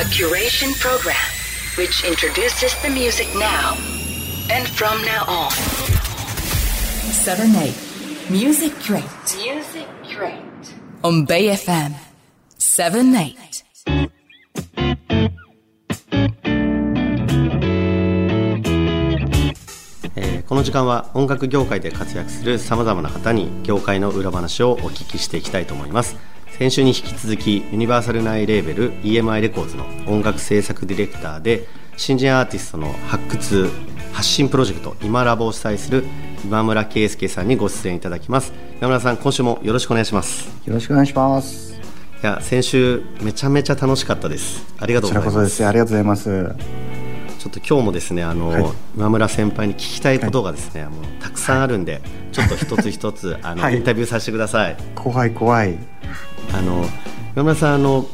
A curation program which introduces the music now and from now on. 7 8 Music Crate Music Crate. on Bay FM 7 8. えーこの時間は音楽業界で活躍するさまざまな方に業界の裏話をお聞きしていきたいと思います先週に引き続きユニバーサル内レーベル EMI レコーズの音楽制作ディレクターで新人アーティストの発掘発信プロジェクト今ラボを主催する今村圭介さんにご出演いただきます今村さん今週もよろしくお願いしますよろしくお願いします。いや先週めちゃめちゃ楽しかったですありがとこうございますちらこそです。ありがとうございます。ちょっと今日もですねあの、はい今村先輩に聞きたいことがですね、もうたくさんあるんで、ちょっと一つ一つあの、はいインタビューさせてください。怖い怖い。あの今村さんあの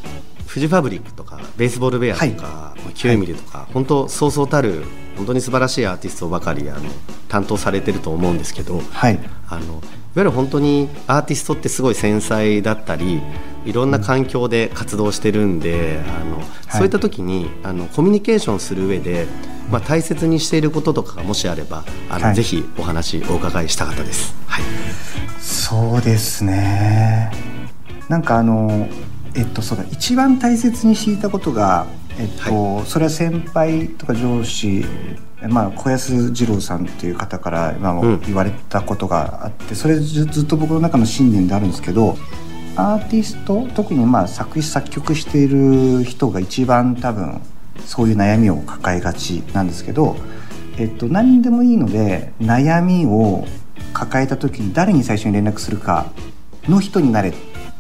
フジファブリックとかベースボールベアとか、キューミルとか、本当そうそうたる本当に素晴らしいアーティストばかりあの担当されてると思うんですけど、はい。あのいわゆる本当にアーティストってすごい繊細だったりいろんな環境で活動してるんで、あのそういった時にあのコミュニケーションする上で、まあ、大切にしていることとかがもしあればあの、はいぜひお話お伺いしたかったです。はい、そうですね。なんかあのえっとそうだ一番大切にしていたことがえっと、それは先輩とか上司まあ小安二郎さんっていう方から、まあうん。言われたことがあってそれずずっと僕の中の信念であるんですけどアーティスト特にまあ作詞作曲している人が一番多分そういう悩みを抱えがちなんですけど、えっと、何でもいいので悩みを抱えた時に誰に最初に連絡するかの人になれっ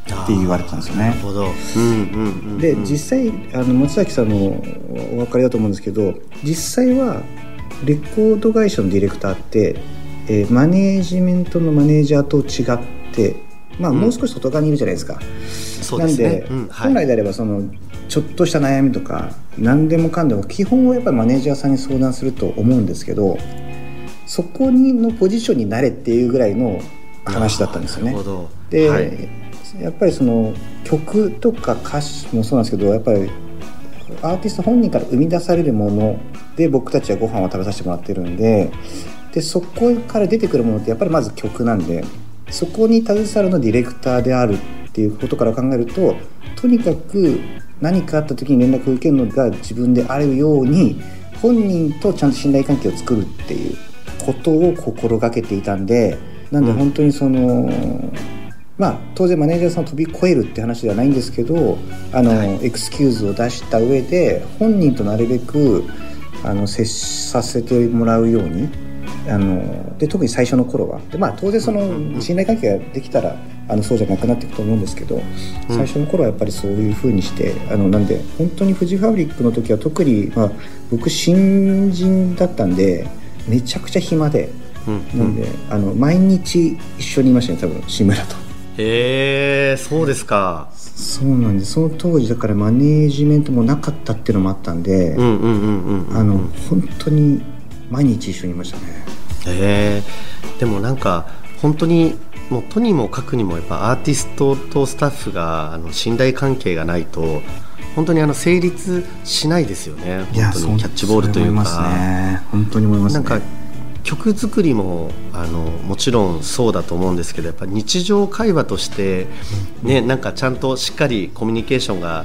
て言われてたんですよね。なる。ほど、うんうんうんうん、で実際あの松崎さんもお分かりだと思うんですけど実際はレコード会社のディレクターって、えーマネージメントのマネージャーと違って、まあ、うん。もう少し外側にいるじゃないですか。そうですね。なんで、うんはい。本来であればそのちょっとした悩みとか何でもかんでも基本はやっぱりマネージャーさんに相談すると思うんですけどそこにのポジションになれっていうぐらいの話だったんですよね。なる。ほど。で、はいやっぱりその曲とか歌詞もそうなんですけどやっぱりアーティスト本人から生み出されるもので僕たちはご飯を食べさせてもらってるんででそこから出てくるものってやっぱりまず曲なんでそこに携わるのディレクターであるっていうことから考えるととにかく何かあった時に連絡を受けるのが自分であるように本人とちゃんと信頼関係を作るっていうことを心がけていたんでなんで本当にその、まあ当然マネージャーさんを飛び越えるって話ではないんですけどあの、エクスキューズを出した上で本人となるべくあの接させてもらうようにあので特に最初の頃は。で、まあ、当然その信頼関係ができたらあのそうじゃなくなっていくと思うんですけど、最初の頃はやっぱりそういうふうにしてあのなんで本当にフジファブリックの時は特に、まあ、僕新人だったんでめちゃくちゃ暇で。うん。なんで、あの毎日一緒にいましたね多分志村とへえそうですか。そうなんでその当時だからマネージメントもなかったっていうのもあったんで、うんうんうんうんうんあの本当に毎日一緒にいましたね。へえでもなんか本当にもうとにもかくにもやっぱアーティストとスタッフがあの信頼関係がないと本当にあの成立しないですよね。本当にキャッチボールというか、ね。本当に思いますね。なんか曲作りもあのもちろんそうだと思うんですけどやっぱ日常会話として、ね、なんかちゃんとしっかりコミュニケーションが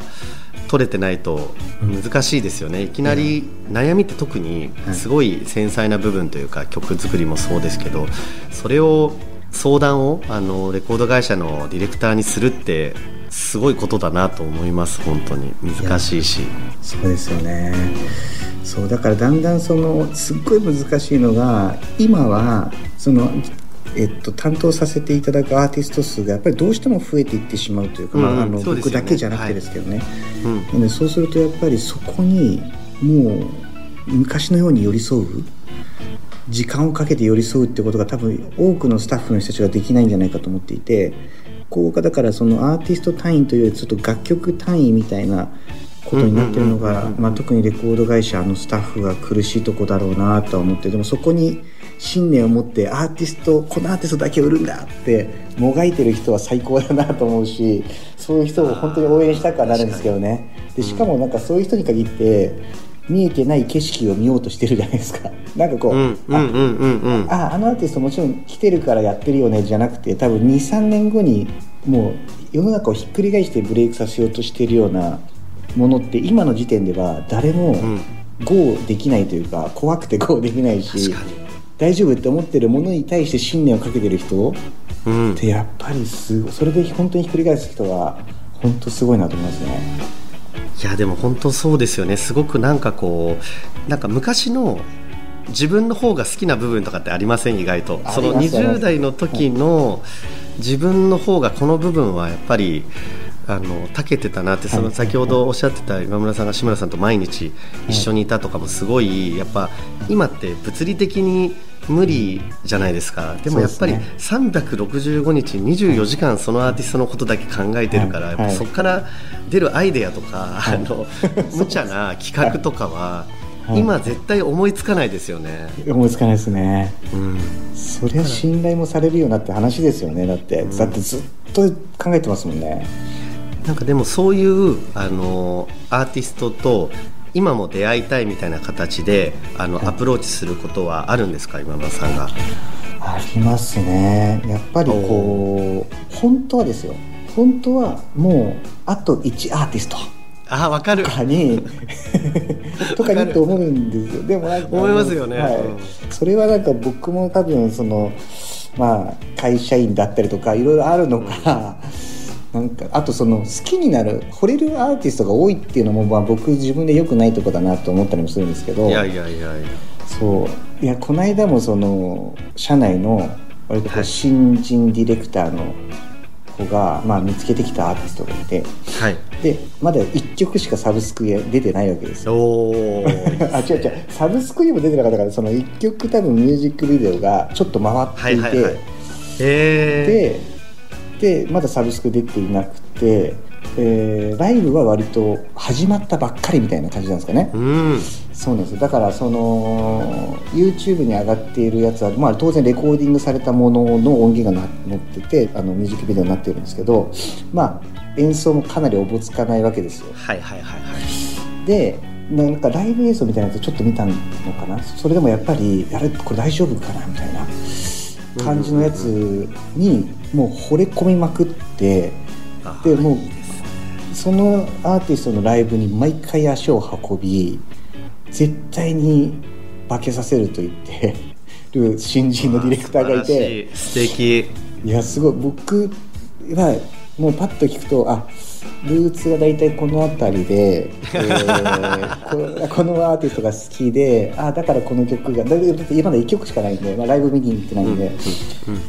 取れてないと難しいですよね、いきなり悩みって特にすごい繊細な部分というか曲作りもそうですけどそれを相談をあのレコード会社のディレクターにするってすごいことだなと思います本当に。難しいし。そうですよね。そうだからだんだんそのすっごい難しいのが今はそのえっと、担当させていただくアーティスト数がやっぱりどうしても増えていってしまうというか、うんまあ、あのね。僕だけじゃなくてですけどね、うん。なのでそうするとやっぱりそこにもう昔のように寄り添う時間をかけて寄り添うってことが多分多くのスタッフの人たちができないんじゃないかと思っていてこうだからそのアーティスト単位というよりちょっと楽曲単位みたいなことになってるのが、まあ、特にレコード会社のスタッフが苦しいとこだろうなとは思ってでもそこに信念を持ってアーティストこのアーティストだけ売るんだってもがいてる人は最高だなと思うしそういう人を本当に応援したくはなるんですけどね。でしかもなんかそういう人に限って見えてない景色を見ようとしてるじゃないですか。なんかこう、うんうんうんうんうん。ああのアーティストもちろん来てるからやってるよねじゃなくて多分23年後にもう世の中をひっくり返してブレイクさせようとしているようなものって今の時点では誰もん。GO できないというか怖くて GO できないし大丈夫って思ってるものに対して信念をかけてる人うん。ってやっぱりすごい。それで本当にひっくり返す人は本当すごいなと思いますね。いやでも本当そうですよね。すごくなんかこうなんか昔の自分の方が好きな部分とかってありません？意外と。そのあります20代の時の自分の方がこの部分はやっぱりあの長けてたなってそのはい。先ほどおっしゃってた今村さんが志村さんと毎日一緒にいたとかもすごいやっぱ今って物理的に無理じゃないですか。でもやっぱりそう365日24時間そのアーティストのことだけ考えてるから、そこから出るアイデアとか、あの 無茶な企画とかは、はい。今絶対思いつかないですよね。思いつかないですね。うん。そりゃ信頼もされるよなって話ですよねだって、だってずっと考えてますもんねなんかでもそういうあのアーティストと今も出会いたいみたいな形であのアプローチすることはあるんですか今村さんが？ありますね。やっぱりこう本当はですよ。本当はもうあと1アーティスト。あわかる。とかに とかにと思うんですよ。でも思いますよね。はい。うん。それはなんか僕も多分そのまあ会社員だったりとかいろいろあるのか、なんかあとその好きになる惚れるアーティストが多いっていうのも、まあ、僕自分で良くないとこだなと思ったりもするんですけど。いやいやいやいや。そう。いやこの間もその社内の割と新人ディレクターの子が、まあ、見つけてきたアーティストがいて。はい。でまだ1曲しかサブスクへ出てないわけですよ。おー。あ違う違う。サブスクにも出てなかったからその1曲多分ミュージックビデオがちょっと回っていて、はいはいはい。へででまだサブスク出ていなくて、えーライブは割と始まったばっかりみたいな感じなんですかね。ーうん。そうなんですよ。だからその YouTube に上がっているやつは、まあ、当然レコーディングされたものの音源がな載っててあのミュージックビデオになってるんですけどまあ演奏もかなりおぼつかないわけですよ。はいはいはいはい。でなんかライブ映像みたいなやつちょっと見たのかな。それでもやっぱりあれこれ大丈夫かなみたいな感じのやつにもう惚れ込みまくってあでもうね。そのアーティストのライブに毎回足を運び絶対に化けさせると言って る新人のディレクターがいて。素敵。いやすごい。僕はもうパッと聞くとあルーツが大体この辺りで、えーここのアーティストが好きであだからこの曲がだだってまだ1曲しかないんで、まあ、ライブ見に行ってないんで、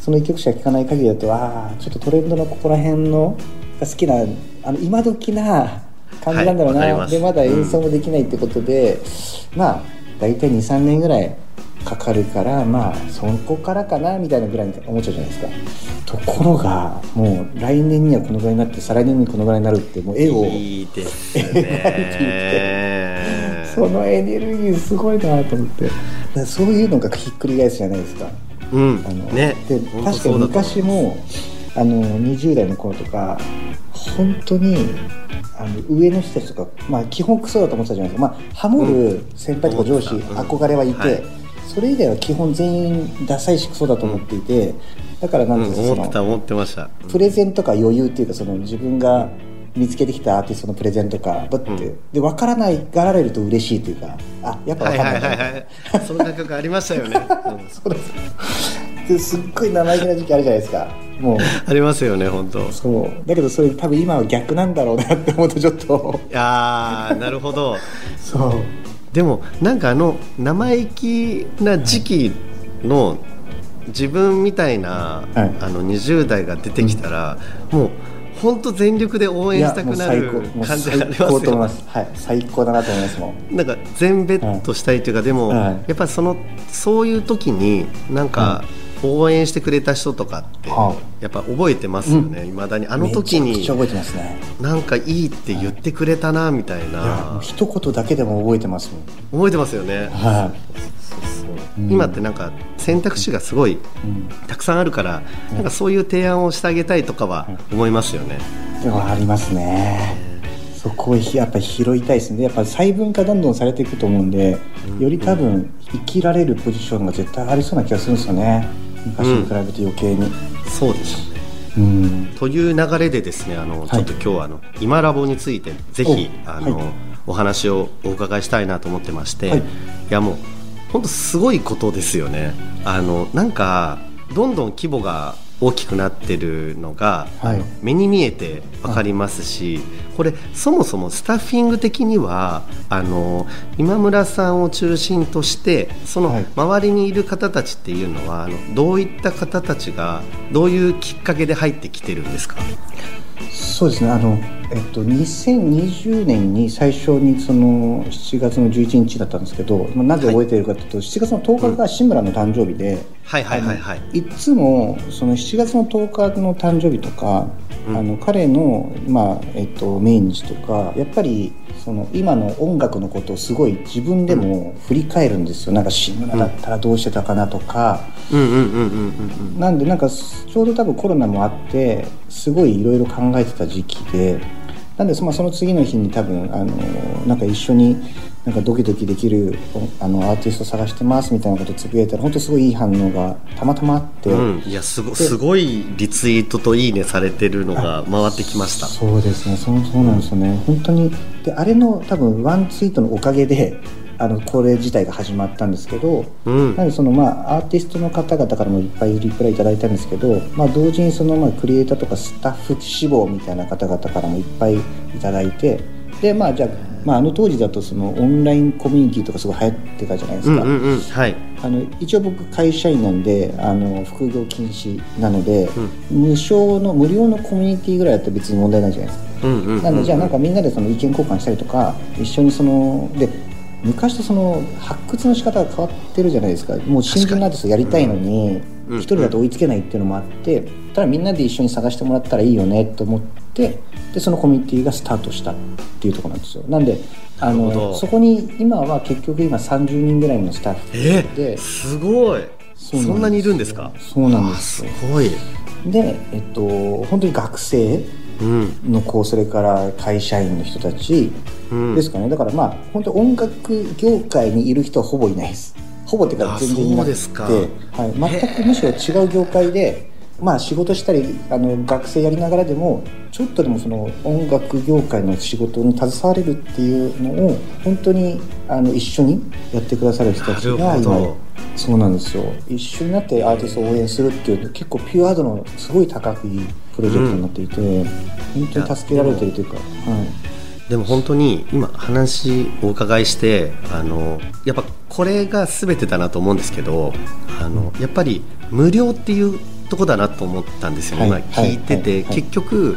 その1曲しか聴かない限りだとああちょっとトレンドのここら辺のが好きなあの今時な感じなんだろうな、はいます。でまだ演奏もできないってことで、まあ大体23年ぐらいかかるからまあそこからかなみたいなぐらいに思っちゃうじゃないですか。ところがもう来年にはこのぐらいになって再来年にこのぐらいになるってもう絵をいいです描いてそのエネルギーすごいなと思って。そういうのがひっくり返すじゃないですか。うん。あのね。で確かに昔もあの20代の頃とか本当にあの上の人たちとか、まあ、基本クソだと思ってたじゃないですか、まあ、ハモる先輩とか上司、憧れはいて、はいそれ以外は基本全員ダサいしクソだと思っていて、だからなんていうんですか、その思ってた思ってました。プレゼンとか余裕っていうかその自分が見つけてきたアーティストのプレゼンとかて、うん。で分からないがられると嬉しいというかあやっぱはい分かんない。いなははいはい。その感覚ありましたよね、うんそうですですっごい生意気な時期あるじゃないですか。もう。ありますよね本当。いそう。だけどそれ多分今は逆なんだろうなって思うとちょっと。やーなるほど。そうでもなんかあの生意気な時期の自分みたいな、はい。あの20代が出てきたら、もう本当全力で応援したくなる感じ最がありますよ高と思います。はい。最高だなと思いますもんなんか全ベッドしたいというか、でも、はい。やっぱりそのそういう時になんか応援してくれた人とかって、はやっぱ覚えてますよね、いまだに。あの時に覚えてますね。なんかいいって言ってくれたなみたいいやもなう一言だけでも覚えてますもん。覚えてますよね。はそうそう今ってなんか選択肢がすごいうん。たくさんあるから、なんかそういう提案をしてあげたいとかは思いますよね。でもありますね。そこをひやっぱり拾いたいですね。やっぱ細分化どんどんされていくと思うんでより多分生きられるポジションが絶対ありそうな気がするんですよね昔に比べて余計に。そうですよね。うん。という流れでですねあの、い。ちょっと今日はあの今ラボについてぜひおあの、はいお話をお伺いしたいなと思ってまして、はい。い、やもう本当すごいことですよね。あのなんかどんどん規模が大きくなってるのが、はい。目に見えて分かりますし、これそもそもスタッフィング的にはあの今村さんを中心としてそのはい。周りにいる方たちっていうのは、あのどういった方たちがどういうきっかけで入ってきてるんですか？そうですね。あの、えっと、2020年に最初にその7月の11日だったんですけど、まあなぜ覚えているかというと、7月の10日が志村の誕生日で、はいはいはいはい。あのいつもその7月の10日の誕生日とか、うん。あの彼の、まあえっと、命日とかやっぱりその今の音楽のことをすごい自分でも振り返るんですよ、なんか志村だったらどうしてたかなとか。うんうんうんうんうんなんでなんかちょうど多分コロナもあってすごいいろいろ考えてた時期でなんでそ,、まあ、その次の日に多分あのなんか一緒になんかドキドキできるあのアーティスト探してますみたいなことつぶやいたら本当すごいいい反応がたまたまあって、うん、いやすごすごいリツイートといいねされてるのが回ってきました。そうですね。そうそうなんですよね。本当にであれの多分ワンツイートのおかげであのこれ自体が始まったんですけど、うん。なのでそのまあアーティストの方々からもいっぱいリプライいただいたんですけど、まあ、同時にそのまあクリエイターとかスタッフ志望みたいな方々からもいっぱいいただいてでまあじゃあ,、まあ、あの当時だとそのオンラインコミュニティとかすごい流行ってたじゃないですか、うんうんうんはい。あの一応僕会社員なんであの副業禁止なので、無償の無料のコミュニティぐらいだったら別に問題ないじゃないですか。うんうんうんなのでじゃあなんかみんなでその意見交換したりとか一緒にそので昔とその発掘の仕方が変わってるじゃないですか。もう新人のアーティストやりたいのにうん。一人だと追いつけないっていうのもあってただみんなで一緒に探してもらったらいいよねと思ってでそのコミュニティがスタートしたっていうところなんですよ。なんであのそこに今は結局今30人ぐらいのスタッフえで、すごい。そんですんなにいるんですか？そうなんですあすごい。でえっと本当に学生うん。それから会社員の人たちですかねだからまあ本当音楽業界にいる人はほぼいないですほぼっていうか全然いなくてはい、全くむしろ違う業界でまあ仕事したりあの学生やりながらでもちょっとでもその音楽業界の仕事に携われるっていうのを本当にあの一緒にやってくださる人たちが今そうなん。ですよ一緒になってアーティストを応援するっていう結構ピュア度のすごい高いプロジェクトになっていて、本当に助けられてるというか、はい、でも本当に今話お伺いしてあのやっぱこれが全てだなと思うんですけどあのやっぱり無料っていうとこだなと思ったんですよね、はい。今聞いてて、はい。はい。結局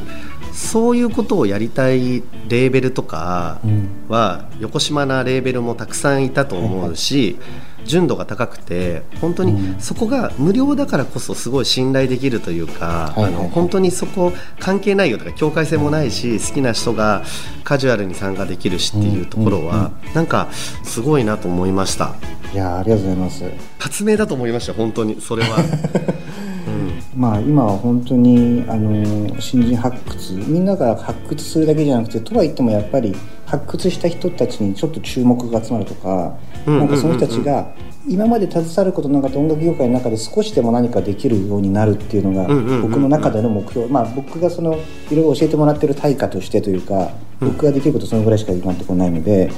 そういうことをやりたいレーベルとかうん。は横島なレーベルもたくさんいたと思うし、純度が高くて本当にうん。そこが無料だからこそすごい信頼できるというか、はいはいあの本当にそこ関係ないよとか境界線もないし好きな人がカジュアルに参加できるしっていうところはなんかすごいなと思いました。いやーありがとうございます。発明だと思いました本当にそれは、うん。まあ今は本当にあの新人発掘みんなが発掘するだけじゃなくてとは言ってもやっぱり発掘した人たちにちょっと注目が集まるとか、うんなんかその人たちが今まで携わることなかった音楽業界の中で少しでも何かできるようになるっていうのが僕の中での目標、まあ僕がそのいろいろ教えてもらってる対価としてというか僕ができることそのぐらいしか今のところないので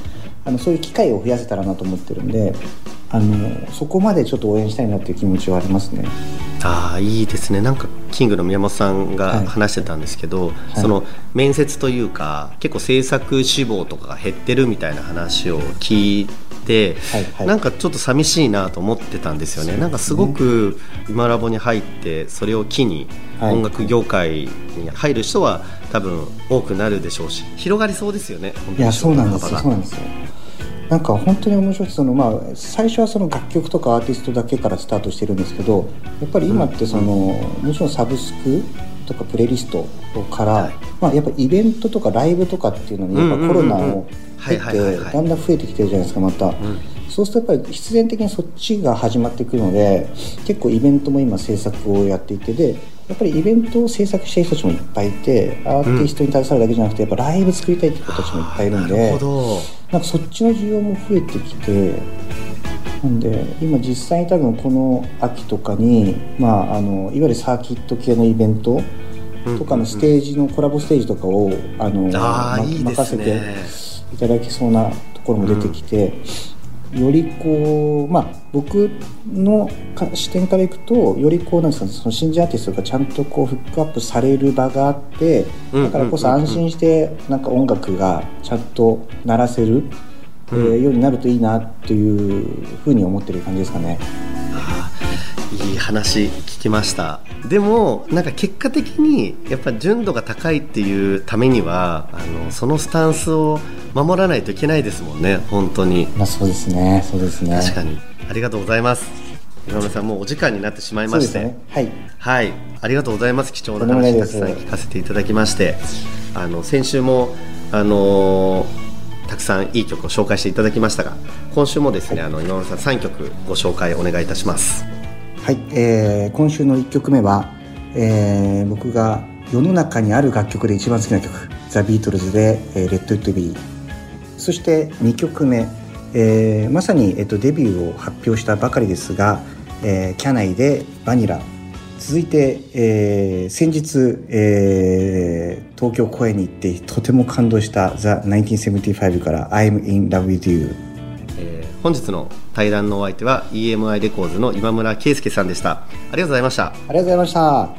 あのそういう機会を増やせたらなと思ってるんであのそこまでちょっと応援したいなっていう気持ちはありますね。ああいいですね。なんかキングの宮本さんがはい。話してたんですけど、その面接というか結構制作志望とかが減ってるみたいな話を聞いて、はいはい。なんかちょっと寂しいなと思ってたんですよね。なんかすごく今ラボに入ってそれを機にはい。音楽業界に入る人は多分多くなるでしょうし広がりそうですよね。本当にいやそうなんですそうなんですよなんか本当に面白いそのまあ最初はその楽曲とかアーティストだけからスタートしてるんですけどやっぱり今ってその、もちろんサブスクとかプレイリストから、はい。まあ、やっぱイベントとかライブとかっていうのにやっぱコロナを経てだんだん増えてきてるじゃないですかまた。そうするとやっぱり必然的にそっちが始まってくるので結構イベントも今制作をやっていてでやっぱりイベントを制作している人たちもいっぱいいてアーティストに携わるだけじゃなくてやっぱライブ作りたいって人たちもいっぱいいるんでなんかそっちの需要も増えてきてなんで今実際に多分この秋とかに、まあ、あのいわゆるサーキット系のイベントとかのステージのコラボステージとかをあのま任せていただけそうなところも出てきて、よりこうまあ僕のか視点からいくとよりこうなんですかねその新人アーティストがちゃんとこうフックアップされる場があってうんだからこそ安心してなんか音楽がちゃんと鳴らせる、えーようになるといいなっていうふうに思ってる感じですかね。いい話聞きましたでもなんか結果的にやっぱ純度が高いっていうためにはあのそのスタンスを守らないといけないですもんね本当にまあそうですねそうですね。確かにありがとうございます今村さんもうお時間になってしまいまして、ね。はい。はい、ありがとうございます。貴重な話たくさん聞かせていただきまして、あの先週もあのーたくさんいい曲を紹介していただきましたが、今週もですね、あの今村さん3曲ご紹介お願いいたします。はい、えー今週の1曲目は、えー僕が世の中にある楽曲で一番好きな曲「ザ・ビートルズで「えー、 Let It Be」そして2曲目、えーまさに、えっとデビューを発表したばかりですが「えーきゃないで「バニラ」続いて、えー先日、えー東京公演に行ってとても感動した「ザ・1975」から「I'm in love with you」本日の対談のお相手は EMI Records の今村圭介さんでした。ありがとうございました。ありがとうございました。